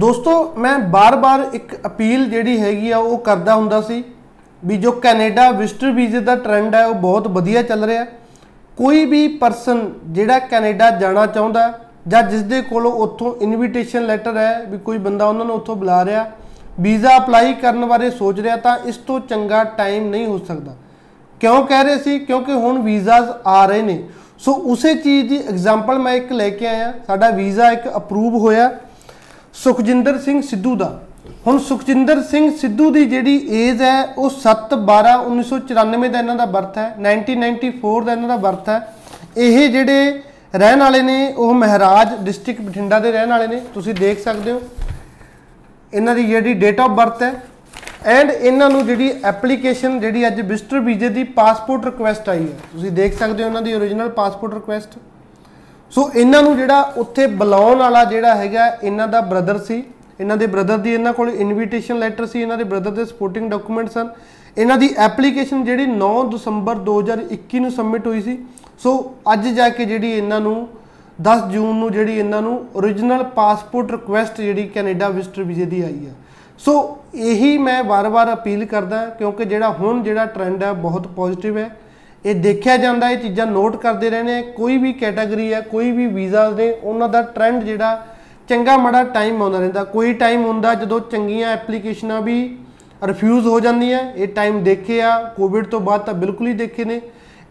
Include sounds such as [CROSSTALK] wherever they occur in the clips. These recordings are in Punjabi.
ਦੋਸਤੋ, ਮੈਂ ਬਾਰ-ਬਾਰ ਇੱਕ ਅਪੀਲ ਜਿਹੜੀ ਹੈਗੀ ਆ, ਉਹ ਕਰਦਾ ਹੁੰਦਾ ਸੀ ਵੀ ਜੋ ਕੈਨੇਡਾ ਵਿਜ਼ਟਰ ਵੀਜ਼ੇ ਦਾ ਟ੍ਰੈਂਡ ਹੈ ਉਹ ਬਹੁਤ ਵਧੀਆ ਚੱਲ ਰਿਹਾ। ਕੋਈ ਵੀ ਪਰਸਨ ਜਿਹੜਾ ਕੈਨੇਡਾ ਜਾਣਾ ਚਾਹੁੰਦਾ ਜਾਂ ਜਿਸ ਦੇ ਕੋਲ ਉੱਥੋਂ ਇਨਵੀਟੇਸ਼ਨ ਲੈਟਰ ਹੈ ਵੀ ਕੋਈ ਬੰਦਾ ਉਹਨਾਂ ਨੂੰ ਉੱਥੋਂ ਬੁਲਾ ਰਿਹਾ, ਵੀਜ਼ਾ ਅਪਲਾਈ ਕਰਨ ਬਾਰੇ ਸੋਚ ਰਿਹਾ, ਤਾਂ ਇਸ ਤੋਂ ਚੰਗਾ ਟਾਈਮ ਨਹੀਂ ਹੋ ਸਕਦਾ। ਕਿਉਂ ਕਹਿ ਰਹੇ ਸੀ? ਕਿਉਂਕਿ ਹੁਣ ਵੀਜ਼ਾਸ ਆ ਰਹੇ ਨੇ। ਸੋ ਉਸੇ ਚੀਜ਼ ਦੀ ਐਗਜ਼ਾਮਪਲ ਮੈਂ ਇੱਕ ਲੈ ਕੇ ਆਇਆ। ਸਾਡਾ ਵੀਜ਼ਾ ਇੱਕ ਅਪਰੂਵ ਹੋਇਆ। ਸੁਖਜਿੰਦਰ ਸਿੰਘ ਸਿੱਧੂ ਦਾ। ਹੁਣ ਸੁਖਜਿੰਦਰ ਸਿੰਘ ਸਿੱਧੂ ਦੀ ਜਿਹੜੀ ਏਜ ਹੈ, ਉਹ 7 12 1994 ਦਾ ਇਹਨਾਂ ਦਾ ਬਰਥ ਹੈ 1994 ਦਾ ਇਹਨਾਂ ਦਾ ਬਰਥ ਹੈ। ਇਹ ਜਿਹੜੇ ਰਹਿਣ ਵਾਲੇ ਨੇ, ਉਹ ਮਹਾਰਾਜ ਡਿਸਟ੍ਰਿਕਟ ਬਠਿੰਡਾ ਦੇ ਰਹਿਣ ਵਾਲੇ ਨੇ, ਤੁਸੀਂ ਦੇਖ ਸਕਦੇ ਹੋ। ਇਹਨਾਂ ਦੀ ਜਿਹੜੀ ਡੇਟ ਆਫ ਬਰਥ ਹੈ ਐਂਡ ਇਹਨਾਂ ਨੂੰ ਜਿਹੜੀ ਐਪਲੀਕੇਸ਼ਨ ਜਿਹੜੀ ਅੱਜ ਵਿਜ਼ਟਰ ਵੀਜ਼ੇ ਦੀ ਪਾਸਪੋਰਟ ਰਿਕੁਐਸਟ ਆਈ ਹੈ। ਤੁਸੀਂ ਦੇਖ ਸਕਦੇ ਹੋ ਇਹਨਾਂ ਦੀ origignal ਪਾਸਪੋਰਟ ਰਿਕੁਐਸਟ ਸੋ ਇਹਨਾਂ ਨੂੰ ਜਿਹੜਾ ਉੱਥੇ ਬੁਲਾਉਣ ਵਾਲਾ ਜਿਹੜਾ ਹੈਗਾ, ਇਹਨਾਂ ਦਾ ਬ੍ਰਦਰ ਸੀ। ਇਹਨਾਂ ਦੇ ਬ੍ਰਦਰ ਦੀ ਇਹਨਾਂ ਕੋਲ ਇਨਵੀਟੇਸ਼ਨ ਲੈਟਰ ਸੀ, ਇਹਨਾਂ ਦੇ ਬ੍ਰਦਰ ਦੇ ਸਪੋਰਟਿੰਗ ਡਾਕੂਮੈਂਟ ਸਨ। ਇਹਨਾਂ ਦੀ ਐਪਲੀਕੇਸ਼ਨ ਜਿਹੜੀ 9 ਦਸੰਬਰ 2021 ਨੂੰ ਸਬਮਿਟ ਹੋਈ ਸੀ। ਸੋ ਅੱਜ ਜਾ ਕੇ ਜਿਹੜੀ ਇਹਨਾਂ ਨੂੰ 10 ਜੂਨ ਨੂੰ ਜਿਹੜੀ ਇਹਨਾਂ ਨੂੰ origignal ਪਾਸਪੋਰਟ ਰਿਕੁਐਸਟ ਜਿਹੜੀ ਕੈਨੇਡਾ ਵਿਜ਼ਟਰ ਵੀਜ਼ੇ ਦੀ ਆਈ ਹੈ ਸੋ ਇਹੀ ਮੈਂ ਵਾਰ-ਵਾਰ ਅਪੀਲ ਕਰਦਾ, ਕਿਉਂਕਿ ਜਿਹੜਾ ਹੁਣ ਜਿਹੜਾ ਟ੍ਰੈਂਡ ਹੈ ਬਹੁਤ ਪੋਜ਼ਿਟਿਵ ਹੈ। ਇਹ ਦੇਖਿਆ ਜਾਂਦਾ, ਇਹ ਚੀਜ਼ਾਂ ਨੋਟ ਕਰਦੇ ਰਹਿੰਦੇ ਆ। ਕੋਈ ਵੀ ਕੈਟਾਗਰੀ ਹੈ, ਕੋਈ ਵੀ ਵੀਜ਼ਾ ਦੇ, ਉਹਨਾਂ ਦਾ ਟ੍ਰੈਂਡ ਜਿਹੜਾ, ਚੰਗਾ ਮੜਾ ਟਾਈਮ ਆਉਂਦਾ ਰਹਿੰਦਾ। ਕੋਈ ਟਾਈਮ ਹੁੰਦਾ ਜਦੋਂ ਚੰਗੀਆਂ ਐਪਲੀਕੇਸ਼ਨਾਂ ਵੀ ਰਿਫਿਊਜ਼ ਹੋ ਜਾਂਦੀਆਂ, ਇਹ ਟਾਈਮ ਦੇਖੇ ਆ। ਕੋਵਿਡ ਤੋਂ ਬਾਅਦ ਤਾਂ ਬਿਲਕੁਲ ਹੀ ਦੇਖੇ ਨੇ।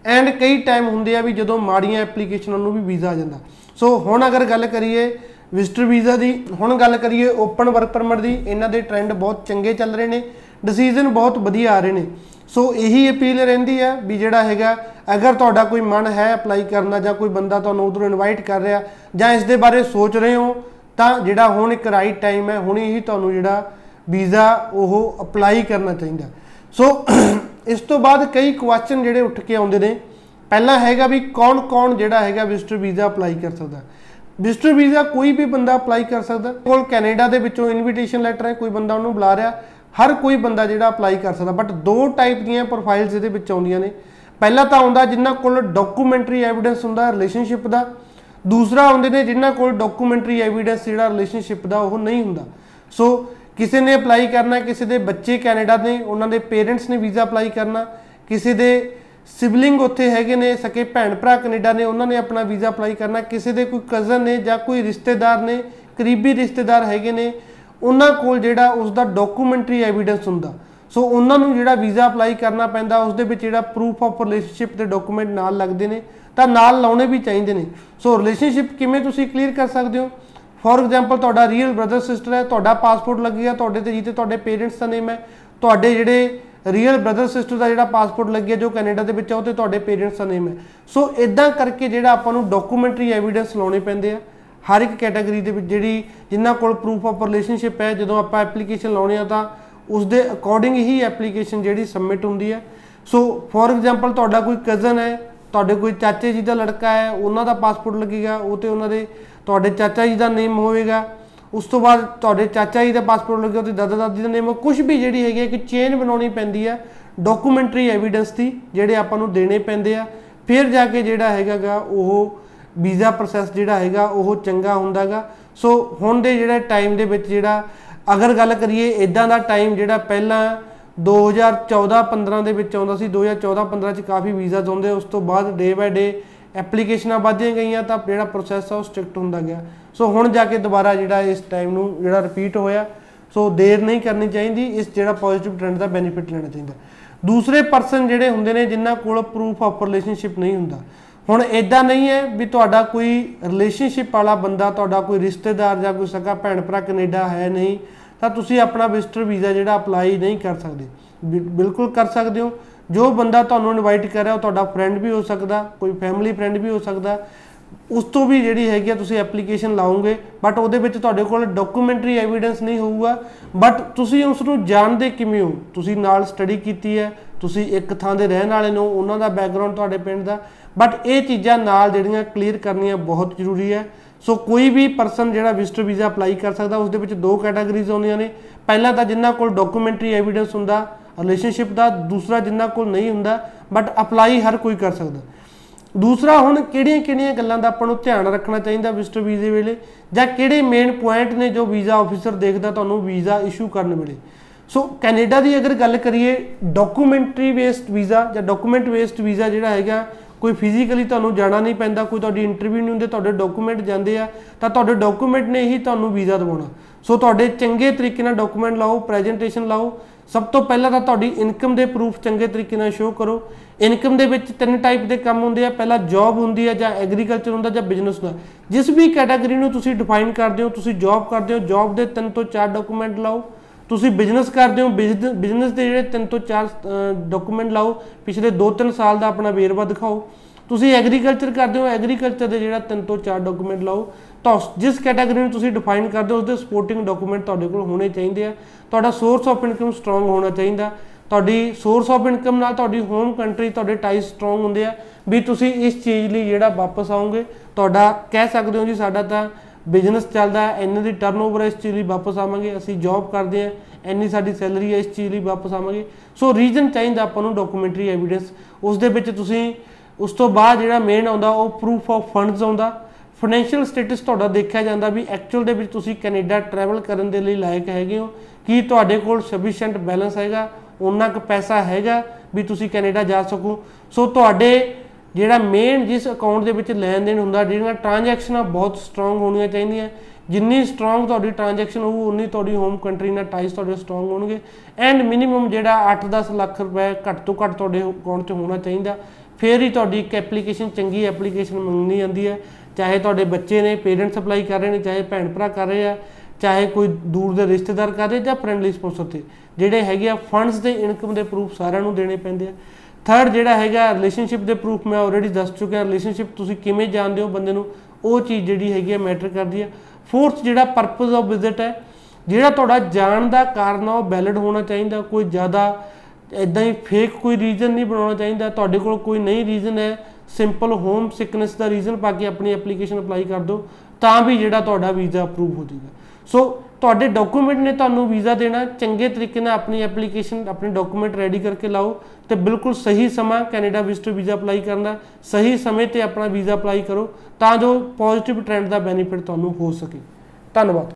ਐਂਡ ਕਈ ਟਾਈਮ ਹੁੰਦੇ ਆ ਵੀ ਜਦੋਂ ਮਾੜੀਆਂ ਐਪਲੀਕੇਸ਼ਨਾਂ ਨੂੰ ਵੀ ਵੀਜ਼ਾ ਆ ਜਾਂਦਾ। ਸੋ ਹੁਣ ਅਗਰ ਗੱਲ ਕਰੀਏ ਵਿਜ਼ਟਰ ਵੀਜ਼ਾ ਦੀ, ਹੁਣ ਗੱਲ ਕਰੀਏ ਓਪਨ ਵਰਕ ਪਰਮਿਟ ਦੀ, ਇਹਨਾਂ ਦੇ ਟ੍ਰੈਂਡ ਬਹੁਤ ਚੰਗੇ ਚੱਲ ਰਹੇ ਨੇ। ਡਿਸੀਜਨ ਬਹੁਤ ਵਧੀਆ ਆ ਰਹੇ ਨੇ। ਸੋ ਇਹੀ ਅਪੀਲ ਰਹਿੰਦੀ ਹੈ ਵੀ ਜਿਹੜਾ ਹੈਗਾ, ਅਗਰ ਤੁਹਾਡਾ ਕੋਈ ਮਨ ਹੈ ਅਪਲਾਈ ਕਰਨ ਦਾ ਜਾਂ ਕੋਈ ਬੰਦਾ ਤੁਹਾਨੂੰ ਉਧਰੋਂ ਇਨਵਾਈਟ ਕਰ ਰਿਹਾ ਜਾਂ ਇਸ ਦੇ ਬਾਰੇ ਸੋਚ ਰਹੇ ਹੋ, ਤਾਂ ਜਿਹੜਾ ਹੁਣ ਇੱਕ ਰਾਈਟ ਟਾਈਮ ਹੈ, ਹੁਣੇ ਹੀ ਤੁਹਾਨੂੰ ਜਿਹੜਾ ਵੀਜ਼ਾ ਉਹ ਅਪਲਾਈ ਕਰਨਾ ਚਾਹੀਦਾ। ਸੋ [CLEARS THROAT] ਇਸ ਤੋਂ ਬਾਅਦ ਕਈ ਕੁਐਸਚਨ ਜਿਹੜੇ ਉੱਠ ਕੇ ਆਉਂਦੇ ਨੇ। ਪਹਿਲਾ ਹੈਗਾ ਵੀ ਕੌਣ-ਕੌਣ ਜਿਹੜਾ ਹੈਗਾ ਵਿਜ਼ਟਰ ਵੀਜ਼ਾ ਅਪਲਾਈ ਕਰ ਸਕਦਾ। ਵਿਜ਼ਟਰ ਵੀਜ਼ਾ ਕੋਈ ਵੀ ਬੰਦਾ ਅਪਲਾਈ ਕਰ ਸਕਦਾ। ਕੋਲ ਕੈਨੇਡਾ ਦੇ ਵਿੱਚੋਂ ਇਨਵੀਟੇਸ਼ਨ ਲੈਟਰ ਹੈ, ਕੋਈ ਬੰਦਾ ਉਹਨੂੰ ਬੁਲਾ ਰਿਹਾ। ਹਰ ਕੋਈ ਬੰਦਾ ਜਿਹੜਾ ਅਪਲਾਈ ਕਰ ਸਕਦਾ ਬਟ ਦੋ ਟਾਈਪ ਦੀਆਂ ਪ੍ਰੋਫਾਈਲਸ ਇਹਦੇ ਵਿੱਚ ਆਉਂਦੀਆਂ ਨੇ। ਪਹਿਲਾ ਤਾਂ ਆਉਂਦਾ ਜਿਨ੍ਹਾਂ ਕੋਲ ਡਾਕੂਮੈਂਟਰੀ ਐਵੀਡੈਂਸ ਹੁੰਦਾ ਰਿਲੇਸ਼ਨਸ਼ਿਪ ਦਾ। ਦੂਸਰਾ ਆਉਂਦੇ ਨੇ ਜਿਨ੍ਹਾਂ ਕੋਲ ਡਾਕੂਮੈਂਟਰੀ ਐਵੀਡੈਂਸ ਜਿਹੜਾ ਰਿਲੇਸ਼ਨਸ਼ਿਪ ਦਾ, ਉਹ ਨਹੀਂ ਹੁੰਦਾ। ਸੋ ਕਿਸੇ ਨੇ ਅਪਲਾਈ ਕਰਨਾ, ਕਿਸੇ ਦੇ ਬੱਚੇ ਕੈਨੇਡਾ ਨੇ ਉਹਨਾਂ ਦੇ ਪੇਰੈਂਟਸ ਨੇ ਵੀਜ਼ਾ ਅਪਲਾਈ ਕਰਨਾ, ਕਿਸੇ ਦੇ ਸਿਬਲਿੰਗ ਉੱਥੇ ਹੈਗੇ ਨੇ, ਸਕੇ ਭੈਣ ਭਰਾ ਕੈਨੇਡਾ ਨੇ, ਉਹਨਾਂ ਨੇ ਆਪਣਾ ਵੀਜ਼ਾ ਅਪਲਾਈ ਕਰਨਾ, ਕਿਸੇ ਦੇ ਕੋਈ ਕਜ਼ਨ ਨੇ ਜਾਂ ਕੋਈ ਰਿਸ਼ਤੇਦਾਰ ਨੇ, ਕਰੀਬੀ ਰਿਸ਼ਤੇਦਾਰ ਹੈਗੇ ਨੇ ਉਹਨਾਂ ਕੋਲ ਜਿਹੜਾ ਉਸ ਦਾ ਡਾਕੂਮੈਂਟਰੀ ਐਵੀਡੈਂਸ ਹੁੰਦਾ। ਸੋ ਉਹਨਾਂ ਨੂੰ ਜਿਹੜਾ ਵੀਜ਼ਾ ਅਪਲਾਈ ਕਰਨਾ ਪੈਂਦਾ ਉਸ ਦੇ ਵਿੱਚ ਜਿਹੜਾ ਪ੍ਰੂਫ ਆਫ ਰਿਲੇਸ਼ਨਸ਼ਿਪ ਦੇ ਡਾਕੂਮੈਂਟ ਨਾਲ ਲੱਗਦੇ ਨੇ, ਤਾਂ ਨਾਲ ਲਾਉਣੇ ਵੀ ਚਾਹੀਦੇ ਨੇ। ਸੋ ਰਿਲੇਸ਼ਨਸ਼ਿਪ ਕਿਵੇਂ ਤੁਸੀਂ ਕਲੀਅਰ ਕਰ ਸਕਦੇ ਹੋ? ਫੋਰ ਐਗਜ਼ਾਮਪਲ ਤੁਹਾਡਾ ਰੀਅਲ ਬ੍ਰਦਰ ਸਿਸਟਰ ਹੈ, ਤੁਹਾਡਾ ਪਾਸਪੋਰਟ ਲੱਗਿਆ ਤੁਹਾਡੇ ਤੇ ਜਿੱਤੇ ਤੁਹਾਡੇ ਪੇਰੈਂਟਸ ਦਾ ਨੇਮ ਹੈ, ਤੁਹਾਡੇ ਜਿਹੜੇ ਰੀਅਲ ਬ੍ਰਦਰ ਸਿਸਟਰ ਦਾ ਜਿਹੜਾ ਪਾਸਪੋਰਟ ਲੱਗਿਆ ਜੋ ਕੈਨੇਡਾ ਦੇ ਵਿੱਚ ਆ, ਉਹ ਤੇ ਤੁਹਾਡੇ ਪੇਰੈਂਟਸ ਦਾ ਨੇਮ ਹੈ। ਸੋ ਇਦਾਂ ਕਰਕੇ ਜਿਹੜਾ ਆਪਾਂ ਨੂੰ ਡਾਕੂਮੈਂਟਰੀ ਐਵੀਡੈਂਸ ਲਾਉਣੇ ਪੈਂਦੇ ਆ। ਹਰ ਇੱਕ ਕੈਟਾਗਰੀ ਦੇ ਵਿੱਚ ਜਿਹੜੀ ਜਿਨ੍ਹਾਂ ਕੋਲ ਪ੍ਰੂਫ ਆਫ ਰਿਲੇਸ਼ਨਸ਼ਿਪ ਹੈ, ਜਦੋਂ ਆਪਾਂ ਐਪਲੀਕੇਸ਼ਨ ਲਾਉਣੇ ਆ ਤਾਂ ਉਸ ਦੇ ਅਕੋਰਡਿੰਗ ਹੀ ਐਪਲੀਕੇਸ਼ਨ ਜਿਹੜੀ ਸਬਮਿਟ ਹੁੰਦੀ ਹੈ। ਸੋ ਫੋਰ ਐਗਜ਼ਾਮਪਲ ਤੁਹਾਡਾ ਕੋਈ ਕਜ਼ਨ ਹੈ, ਤੁਹਾਡੇ ਕੋਈ ਚਾਚੇ ਜੀ ਦਾ ਲੜਕਾ ਹੈ, ਉਹਨਾਂ ਦਾ ਪਾਸਪੋਰਟ ਲੱਗੇਗਾ, ਉਹ ਤੇ ਉਹਨਾਂ ਦੇ ਤੁਹਾਡੇ ਚਾਚਾ ਜੀ ਦਾ ਨੇਮ ਹੋਵੇਗਾ। ਉਸ ਤੋਂ ਬਾਅਦ ਤੁਹਾਡੇ ਚਾਚਾ ਜੀ ਦਾ ਪਾਸਪੋਰਟ ਲੱਗਿਆ ਤੇ ਦਾਦਾ ਦਾਦੀ ਦਾ ਨੇਮ ਕੁਝ ਵੀ ਜਿਹੜੀ ਹੈਗੀ ਇੱਕ ਚੇਨ ਬਣਾਉਣੀ ਪੈਂਦੀ ਹੈ ਡਾਕੂਮੈਂਟਰੀ ਐਵੀਡੈਂਸ ਦੀ, ਜਿਹੜੇ ਆਪਾਂ ਨੂੰ ਦੇਣੇ ਪੈਂਦੇ ਆ। ਫਿਰ ਜਾ ਕੇ ਜਿਹੜਾ ਹੈਗਾਗਾ, ਉਹ ਵੀਜ਼ਾ ਪ੍ਰੋਸੈਸ ਜਿਹੜਾ ਹੈਗਾ, ਉਹ ਚੰਗਾ ਹੁੰਦਾਗਾ। ਸੋ ਹੁਣ ਦੇ ਜਿਹੜੇ ਟਾਈਮ ਦੇ ਵਿੱਚ ਜਿਹੜਾ, ਅਗਰ ਗੱਲ ਕਰੀਏ ਇਦਾਂ ਦਾ ਟਾਈਮ ਜਿਹੜਾ ਪਹਿਲਾਂ 2014-15 ਦੇ ਵਿੱਚ ਆਉਂਦਾ ਸੀ 2014-15 ਚ ਕਾਫੀ ਵੀਜ਼ਾ ਆਉਂਦੇ, ਉਸ ਤੋਂ ਬਾਅਦ ਡੇ ਬਾਏ ਡੇ ਐਪਲੀਕੇਸ਼ਨਾਂ ਵਧਦੀਆਂ ਗਈਆਂ, ਤਾਂ ਜਿਹੜਾ ਪ੍ਰੋਸੈਸ ਆ, ਉਹ ਸਟ੍ਰਿਕਟ ਹੁੰਦਾ ਗਿਆ। ਸੋ ਹੁਣ ਜਾ ਕੇ ਦੁਬਾਰਾ ਜਿਹੜਾ ਇਸ ਟਾਈਮ ਨੂੰ ਜਿਹੜਾ ਰਿਪੀਟ ਹੋਇਆ। ਸੋ ਦੇਰ ਨਹੀਂ ਕਰਨੀ ਚਾਹੀਦੀ, ਇਸ ਜਿਹੜਾ ਪੋਜ਼ਿਟਿਵ ਟ੍ਰੈਂਡ ਦਾ ਬੈਨੀਫਿਟ ਲੈਣਾ ਚਾਹੀਦਾ। ਦੂਸਰੇ ਪਰਸਨ ਜਿਹੜੇ ਹੁੰਦੇ ਨੇ, ਜਿਨ੍ਹਾਂ ਕੋਲ ਪ੍ਰੂਫ ਆਫ ਰਿਲੇਸ਼ਨਸ਼ਿਪ ਨਹੀਂ ਹੁੰਦਾ ਹੁਣ ਇਦਾਂ ਨਹੀਂ ਹੈ ਵੀ ਤੁਹਾਡਾ ਕੋਈ ਰਿਲੇਸ਼ਨਸ਼ਿਪ ਵਾਲਾ ਬੰਦਾ, ਤੁਹਾਡਾ ਕੋਈ ਰਿਸ਼ਤੇਦਾਰ ਜਾਂ ਕੋਈ ਸਗਾ ਭੈਣ ਭਰਾ ਕੈਨੇਡਾ ਹੈ ਨਹੀਂ, ਤਾਂ ਤੁਸੀਂ ਆਪਣਾ ਵਿਜ਼ਟਰ ਵੀਜ਼ਾ ਜਿਹੜਾ ਅਪਲਾਈ ਨਹੀਂ ਕਰ ਸਕਦੇ। ਬਿਲਕੁਲ ਕਰ ਸਕਦੇ ਹੋ। ਜੋ ਬੰਦਾ ਤੁਹਾਨੂੰ ਇਨਵਾਈਟ ਕਰ ਰਿਹਾ ਉਹ ਤੁਹਾਡਾ ਫਰੈਂਡ ਵੀ ਹੋ ਸਕਦਾ, ਕੋਈ ਫੈਮਿਲੀ ਫਰੈਂਡ ਵੀ ਹੋ ਸਕਦਾ। ਉਸ ਤੋਂ ਵੀ ਜਿਹੜੀ ਹੈਗੀ ਆ ਤੁਸੀਂ ਐਪਲੀਕੇਸ਼ਨ ਲਾਉਂਗੇ ਬਟ ਉਹਦੇ ਵਿੱਚ ਤੁਹਾਡੇ ਕੋਲ ਡਾਕੂਮੈਂਟਰੀ ਐਵੀਡੈਂਸ ਨਹੀਂ ਹੋਊਗਾ ਬਟ ਤੁਸੀਂ ਉਸ ਨੂੰ ਜਾਣਦੇ ਕਿਵੇਂ ਹੋ? ਤੁਸੀਂ ਨਾਲ ਸਟੱਡੀ ਕੀਤੀ ਹੈ, ਤੁਸੀਂ ਇੱਕ ਥਾਂ ਦੇ ਰਹਿਣ ਵਾਲੇ ਨੂੰ ਉਹਨਾਂ ਦਾ ਬੈਕਗ੍ਰਾਉਂਡ ਤੁਹਾਡੇ ਪਿੰਡ ਦਾ ਬਟ ਇਹ ਚੀਜ਼ਾਂ ਨਾਲ ਜਿਹੜੀਆਂ ਕਲੀਅਰ ਕਰਨੀਆਂ ਬਹੁਤ ਜ਼ਰੂਰੀ ਹੈ। ਸੋ ਕੋਈ ਵੀ ਪਰਸਨ ਜਿਹੜਾ ਵਿਜ਼ਟਰ ਵੀਜ਼ਾ ਅਪਲਾਈ ਕਰ ਸਕਦਾ ਉਸ ਦੇ ਵਿੱਚ ਦੋ ਕੈਟਾਗਰੀਜ਼ ਆਉਂਦੀਆਂ ਨੇ। ਪਹਿਲਾ ਤਾਂ ਜਿਨ੍ਹਾਂ ਕੋਲ ਡਾਕੂਮੈਂਟਰੀ ਐਵੀਡੈਂਸ ਹੁੰਦਾ ਰਿਲੇਸ਼ਨਸ਼ਿਪ ਦਾ, ਦੂਸਰਾ ਜਿਨ੍ਹਾਂ ਕੋਲ ਨਹੀਂ ਹੁੰਦਾ ਬਟ ਅਪਲਾਈ ਹਰ ਕੋਈ ਕਰ ਸਕਦਾ। ਦੂਸਰਾ ਹੁਣ ਕਿਹੜੀਆਂ-ਕਿਹੜੀਆਂ ਗੱਲਾਂ ਦਾ ਆਪਾਂ ਨੂੰ ਧਿਆਨ ਰੱਖਣਾ ਚਾਹੀਦਾ ਵਿਜ਼ਟਰ ਵੀਜ਼ੇ ਵੇਲੇ? ਜਾਂ ਕਿਹੜੇ ਮੇਨ ਪੁਆਇੰਟ ਨੇ ਜੋ ਵੀਜ਼ਾ ਆਫੀਸਰ ਦੇਖਦਾ ਤੁਹਾਨੂੰ ਵੀਜ਼ਾ ਇਸ਼ੂ ਕਰਨ ਵੇਲੇ? ਸੋ ਕੈਨੇਡਾ ਦੀ ਅਗਰ ਗੱਲ ਕਰੀਏ ਡਾਕੂਮੈਂਟਰੀ ਬੇਸਡ ਵੀਜ਼ਾ ਜਾਂ ਡਾਕੂਮੈਂਟ ਬੇਸਡ ਵੀਜ਼ਾ ਜਿਹੜਾ ਹੈਗਾ, ਕੋਈ ਫਿਜ਼ੀਕਲੀ ਤੁਹਾਨੂੰ ਜਾਣਾ ਨਹੀਂ ਪੈਂਦਾ, ਕੋਈ ਤੁਹਾਡੀ ਇੰਟਰਵਿਊ ਨਹੀਂ ਹੁੰਦੇ, ਤੁਹਾਡੇ ਡਾਕੂਮੈਂਟ ਜਾਂਦੇ ਆ, ਤਾਂ ਤੁਹਾਡੇ ਡਾਕੂਮੈਂਟ ਨੇ ਹੀ ਤੁਹਾਨੂੰ ਵੀਜ਼ਾ ਦਿਵਾਉਣਾ। ਸੋ ਤੁਹਾਡੇ ਚੰਗੇ ਤਰੀਕੇ ਨਾਲ ਡਾਕੂਮੈਂਟ ਲਾਓ ਪ੍ਰੈਜੈਂਟੇਸ਼ਨ ਲਾਓ, ਸਭ ਤੋਂ ਪਹਿਲਾਂ ਤਾਂ ਤੁਹਾਡੀ ਇਨਕਮ ਦੇ ਪ੍ਰੂਫ ਚੰਗੇ ਤਰੀਕੇ ਨਾਲ ਸ਼ੋਅ ਕਰੋ। ਇਨਕਮ ਦੇ ਵਿੱਚ ਤਿੰਨ ਟਾਈਪ ਦੇ ਕੰਮ ਹੁੰਦੇ ਆ। ਪਹਿਲਾ ਜੌਬ ਹੁੰਦੀ ਹੈ ਜਾਂ ਐਗਰੀਕਲਚਰ ਹੁੰਦਾ ਜਾਂ ਬਿਜ਼ਨਸ ਹੁੰਦਾ। ਜਿਸ ਵੀ ਕੈਟਾਗਰੀ ਨੂੰ ਤੁਸੀਂ ਡਿਫਾਈਨ ਕਰਦੇ ਹੋ, ਤੁਸੀਂ ਜੌਬ ਕਰਦੇ ਹੋ ਜੌਬ ਦੇ ਤਿੰਨ ਤੋਂ ਚਾਰ ਡਾਕੂਮੈਂਟ ਲਾਓ। ਤੁਸੀਂ ਬਿਜ਼ਨਸ ਕਰਦੇ ਹੋ ਬਿਜ਼ਨਸ ਦੇ ਜਿਹੜੇ ਤਿੰਨ ਤੋਂ ਚਾਰ ਡਾਕੂਮੈਂਟ ਲਾਓ। ਪਿਛਲੇ 2-3 ਸਾਲ ਦਾ ਆਪਣਾ ਵੇਰਵਾ ਦਿਖਾਓ। ਤੁਸੀਂ ਐਗਰੀਕਲਚਰ ਕਰਦੇ ਹੋ ਐਗਰੀਕਲਚਰ ਦੇ ਜਿਹੜਾ ਤਿੰਨ ਤੋਂ ਚਾਰ ਡਾਕੂਮੈਂਟ ਲਾਓ। ਤਾਂ ਜਿਸ ਕੈਟਾਗਰੀ ਨੂੰ ਤੁਸੀਂ ਡਿਫਾਈਨ ਕਰਦੇ ਹੋ ਉਸ ਦੇ ਸਪੋਰਟਿੰਗ ਡਾਕੂਮੈਂਟ ਤੁਹਾਡੇ ਕੋਲ ਹੋਣੇ ਚਾਹੀਦੇ ਆ। ਤੁਹਾਡਾ ਸੋਰਸ ਆਫ ਇਨਕਮ ਸਟਰੋਂਗ ਹੋਣਾ ਚਾਹੀਦਾ। ਤੁਹਾਡੀ ਸੋਰਸ ਆਫ ਇਨਕਮ ਨਾਲ ਤੁਹਾਡੀ ਹੋਮ ਕੰਟਰੀ ਤੁਹਾਡੇ ਟਾਈਸ ਸਟਰੋਂਗ ਹੁੰਦੇ ਆ। ਵੀ ਤੁਸੀਂ ਇਸ ਚੀਜ਼ ਲਈ ਜਿਹੜਾ ਵਾਪਸ ਆਓਗੇ, ਤੁਹਾਡਾ ਕਹਿ ਸਕਦੇ ਹੋ ਜੀ, ਸਾਡਾ ਤਾਂ ਬਿਜ਼ਨਸ ਚੱਲਦਾ ਹੈ, ਇੰਨੇ ਦੀ ਟਰਨਓਵਰ ਇਸ ਚੀਜ਼ ਲਈ ਵਾਪਸ ਆਵਾਂਗੇ, ਅਸੀਂ ਜੌਬ ਕਰਦੇ ਆ ਇੰਨੀ ਸਾਡੀ ਸੈਲਰੀ ਹੈ ਇਸ ਚੀਜ਼ ਲਈ ਵਾਪਸ ਆਵਾਂਗੇ। ਸੋ ਰੀਜ਼ਨ ਚਾਹੀਦਾ ਆਪਾਂ ਨੂੰ ਡਾਕੂਮੈਂਟਰੀ ਐਵੀਡੈਂਸ ਉਸ ਦੇ ਵਿੱਚ ਤੁਸੀਂ, ਉਸ ਤੋਂ ਬਾਅਦ ਜਿਹੜਾ ਮੇਨ ਆਉਂਦਾ, ਉਹ ਪ੍ਰੂਫ ਆਫ ਫੰਡਸ ਆਉਂਦਾ। ਫਾਈਨੈਂਸ਼ੀਅਲ ਸਟੇਟਸ ਤੁਹਾਡਾ ਦੇਖਿਆ ਜਾਂਦਾ ਵੀ ਐਕਚੁਅਲ ਦੇ ਵਿੱਚ ਤੁਸੀਂ ਕੈਨੇਡਾ ਟਰੈਵਲ ਕਰਨ ਦੇ ਲਈ ਲਾਇਕ ਹੈਗੇ ਹੋ। ਕੀ ਤੁਹਾਡੇ ਕੋਲ ਸਫੀਸ਼ੀਐਂਟ ਬੈਲੈਂਸ ਹੈਗਾ? ਉਹਨਾਂ ਕੁ ਪੈਸਾ ਹੈਗਾ ਵੀ ਤੁਸੀਂ ਕੈਨੇਡਾ ਜਾ ਸਕੋ। ਸੋ ਤੁਹਾਡੇ ਜਿਹੜਾ ਮੇਨ ਜਿਸ ਅਕਾਊਂਟ ਦੇ ਵਿੱਚ ਲੈਣ ਦੇਣ ਹੁੰਦਾ, ਜਿਹੜੀਆਂ ਟ੍ਰਾਂਜੈਕਸ਼ਨਾਂ ਬਹੁਤ ਸਟਰੋਂਗ ਹੋਣੀਆਂ ਚਾਹੀਦੀਆਂ। ਜਿੰਨੀ ਸਟਰੋਂਗ ਤੁਹਾਡੀ ਟ੍ਰਾਂਜੈਕਸ਼ਨ ਹੋਊ ਉਨੀ ਤੁਹਾਡੀ ਹੋਮ ਕੰਟਰੀ ਨਾਲ ਟਾਈਸ ਤੁਹਾਡੇ ਸਟਰੋਂਗ ਹੋਣਗੇ। ਐਂਡ ਮਿਨੀਮਮ ਜਿਹੜਾ 8-10 ਲੱਖ ਰੁਪਏ ਘੱਟ ਤੋਂ ਘੱਟ ਤੁਹਾਡੇ ਅਕਾਊਂਟ 'ਚ ਹੋਣਾ ਚਾਹੀਦਾ। ਫਿਰ ਹੀ ਤੁਹਾਡੀ ਇੱਕ ਐਪਲੀਕੇਸ਼ਨ ਚੰਗੀ ਐਪਲੀਕੇਸ਼ਨ ਮੰਗਣੀ ਜਾਂਦੀ ਹੈ। ਚਾਹੇ ਤੁਹਾਡੇ ਬੱਚੇ ਨੇ ਪੇਰੈਂਟਸ ਅਪਲਾਈ ਕਰ ਰਹੇ ਨੇ, ਚਾਹੇ ਭੈਣ ਭਰਾ ਕਰ ਰਹੇ ਆ। ਚਾਹੇ ਕੋਈ ਦੂਰ ਦੇ ਰਿਸ਼ਤੇਦਾਰ ਕਰ ਰਹੇ ਜਾਂ ਫ੍ਰੈਂਡਲੀ ਸਪਾਂਸਰ ਤੇ, ਜਿਹੜੇ ਹੈਗੇ ਆ ਫੰਡਸ ਦੇ ਇਨਕਮ ਦੇ ਪ੍ਰੂਫ ਸਾਰਿਆਂ ਨੂੰ ਦੇਣੇ ਪੈਂਦੇ ਆ। ਥਰਡ ਜਿਹੜਾ ਹੈਗਾ ਰਿਲੇਸ਼ਨਸ਼ਿਪ ਦੇ ਪ੍ਰੂਫ ਮੈਂ ਆਲਰੇਡੀ ਦੱਸ ਚੁੱਕਿਆ ਰਿਲੇਸ਼ਨਸ਼ਿਪ ਤੁਸੀਂ ਕਿਵੇਂ ਜਾਣਦੇ ਹੋ ਬੰਦੇ ਨੂੰ, ਉਹ ਚੀਜ਼ ਜਿਹੜੀ ਹੈਗੀ ਆ ਮੈਟਰ ਕਰਦੀ ਆ। ਫੋਰਥ ਜਿਹੜਾ ਪਰਪਸ ਆਫ ਵਿਜ਼ਿਟ ਹੈ, ਜਿਹੜਾ ਤੁਹਾਡਾ ਜਾਣ ਦਾ ਕਾਰਨ ਆ, ਉਹ ਵੈਲਿਡ ਹੋਣਾ ਚਾਹੀਦਾ, ਕੋਈ ਜ਼ਿਆਦਾ ਇਦਾਂ ਹੀ ਫੇਕ ਕੋਈ ਰੀਜ਼ਨ ਨਹੀਂ ਬਣਾਉਣਾ ਚਾਹੀਦਾ। ਤੁਹਾਡੇ ਕੋਲ ਕੋਈ ਨਹੀਂ ਰੀਜ਼ਨ ਹੈ ਸਿੰਪਲ ਹੋਮ ਸਿਕਨੈਸ ਦਾ ਰੀਜ਼ਨ ਪਾ ਕੇ ਆਪਣੀ ਐਪਲੀਕੇਸ਼ਨ ਅਪਲਾਈ ਕਰ ਦਿਓ, ਤਾਂ ਵੀ ਜਿਹੜਾ ਤੁਹਾਡਾ ਵੀਜ਼ਾ ਅਪਰੂਵ ਹੋ ਜਾਏਗਾ। ਸੋ ਤੁਹਾਡੇ ਡਾਕੂਮੈਂਟ ਨੇ ਤੁਹਾਨੂੰ ਵੀਜ਼ਾ ਦੇਣਾ, ਚੰਗੇ ਤਰੀਕੇ ਨਾਲ ਆਪਣੀ ਐਪਲੀਕੇਸ਼ਨ ਆਪਣੇ ਡਾਕੂਮੈਂਟ ਰੈਡੀ ਕਰਕੇ ਲਾਓ ਤੇ ਬਿਲਕੁਲ ਸਹੀ ਸਮਾਂ ਕੈਨੇਡਾ ਵਿਜ਼ਟਰ ਵੀਜ਼ਾ ਅਪਲਾਈ ਕਰਨ ਦਾ, ਸਹੀ ਸਮੇਂ ਤੇ ਆਪਣਾ ਵੀਜ਼ਾ ਅਪਲਾਈ ਕਰੋ ਤਾਂ ਜੋ ਪੋਜ਼ਿਟਿਵ ਟ੍ਰੈਂਡ ਦਾ ਬੈਨੀਫਿਟ ਤੁਹਾਨੂੰ ਹੋ ਸਕੇ। ਧੰਨਵਾਦ।